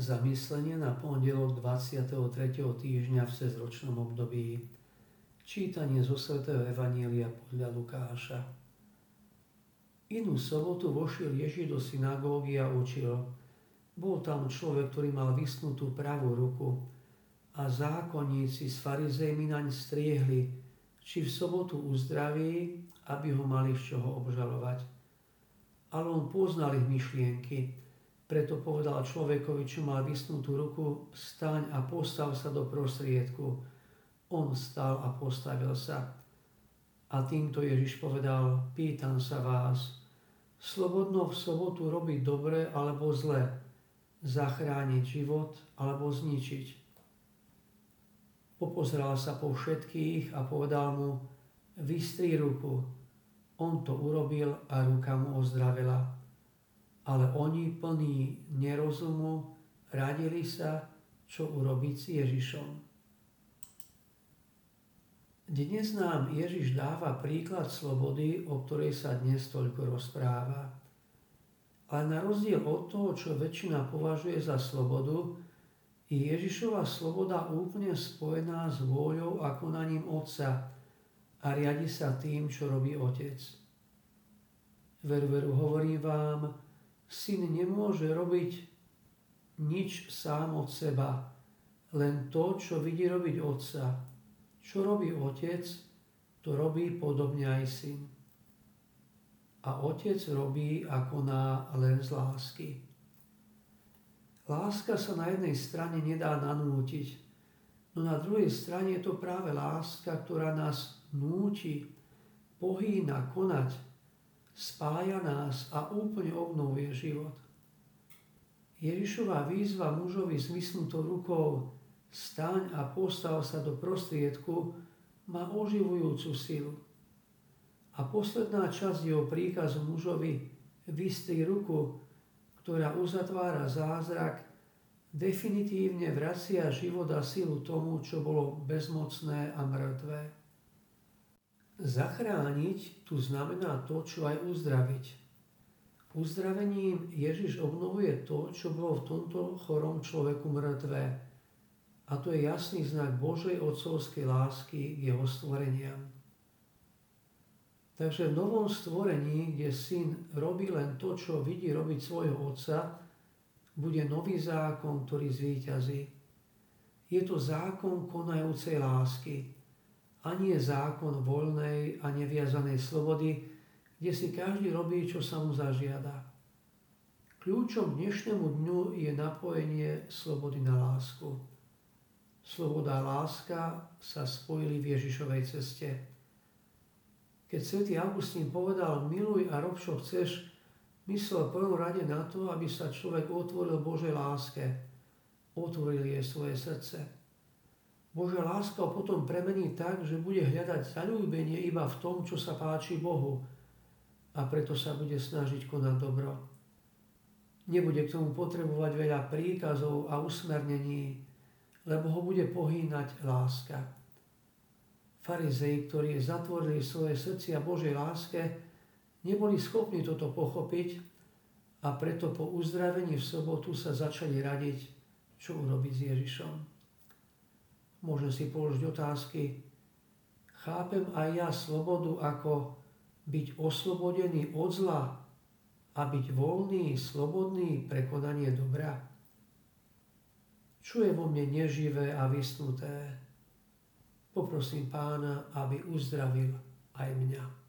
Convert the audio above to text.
Zamyslenie na pondelok 23. týždňa v cezročnom období. Čítanie zo svätého Evanielia podľa Lukáša. Inú sobotu vošiel Ježiš do synagógy a učil. Bol tam človek, ktorý mal vysnutú pravú ruku a zákonníci s farizejmi naň striehli, či v sobotu uzdraví, aby ho mali z čoho obžalovať. Ale on poznal ich myšlienky, preto povedal človekovi, čo mal vysnutú ruku, staň a postav sa do prostriedku. On stal a postavil sa. A týmto Ježiš povedal, pýtam sa vás, slobodno v sobotu robiť dobre alebo zle, zachrániť život alebo zničiť. Popozeral sa po všetkých a povedal mu, vystri ruku. On to urobil a ruka mu ozdravila ale oni plní nerozumu radili sa, čo urobiť s Ježišom. Dnes nám Ježiš dáva príklad slobody, o ktorej sa dnes toľko rozpráva. Ale na rozdiel od toho, čo väčšina považuje za slobodu, je Ježišova sloboda úplne spojená s vôľou a konaním Otca a riadi sa tým, čo robí Otec. Veru, veru, hovorím vám, Syn nemôže robiť nič sám od seba, len to, čo vidí robiť otca. Čo robí otec, to robí podobne aj syn. A otec robí a koná len z lásky. Láska sa na jednej strane nedá nanútiť, no na druhej strane je to práve láska, ktorá nás núti, pohýna konať, spája nás a úplne obnovuje život. Ježišová výzva mužovi s vysnutou rukou staň a postav sa do prostriedku má oživujúcu silu. A posledná časť jeho príkazu mužovi vystri ruku, ktorá uzatvára zázrak, definitívne vracia život a silu tomu, čo bolo bezmocné a mŕtvé. Zachrániť tu znamená to, čo aj uzdraviť. Uzdravením Ježiš obnovuje to, čo bolo v tomto chorom človeku mŕtvé. A to je jasný znak Božej otcovskej lásky k jeho stvoreniam. Takže v novom stvorení, kde syn robí len to, čo vidí robiť svojho otca, bude nový zákon, ktorý zvíťazí. Je to zákon konajúcej lásky, a nie zákon voľnej a neviazanej slobody, kde si každý robí, čo sa mu zažiada. Kľúčom dnešnému dňu je napojenie slobody na lásku. Sloboda a láska sa spojili v Ježišovej ceste. Keď svätý Augustín povedal miluj a rob, čo chceš, myslel prvom rade na to, aby sa človek otvoril Božej láske. Otvoril jej svoje srdce. Božia láska ho potom premení tak, že bude hľadať zalúbenie iba v tom, čo sa páči Bohu a preto sa bude snažiť konať dobro. Nebude k tomu potrebovať veľa príkazov a usmernení, lebo ho bude pohýnať láska. Farizei, ktorí zatvorili svoje srdcia Božej láske, neboli schopní toto pochopiť a preto po uzdravení v sobotu sa začali radiť, čo urobiť s Ježišom. Môžem si položiť otázky. Chápem aj ja slobodu ako byť oslobodený od zla a byť voľný, slobodný pre konanie dobra? Čo je vo mne neživé a vysnuté? Poprosím pána, aby uzdravil aj mňa.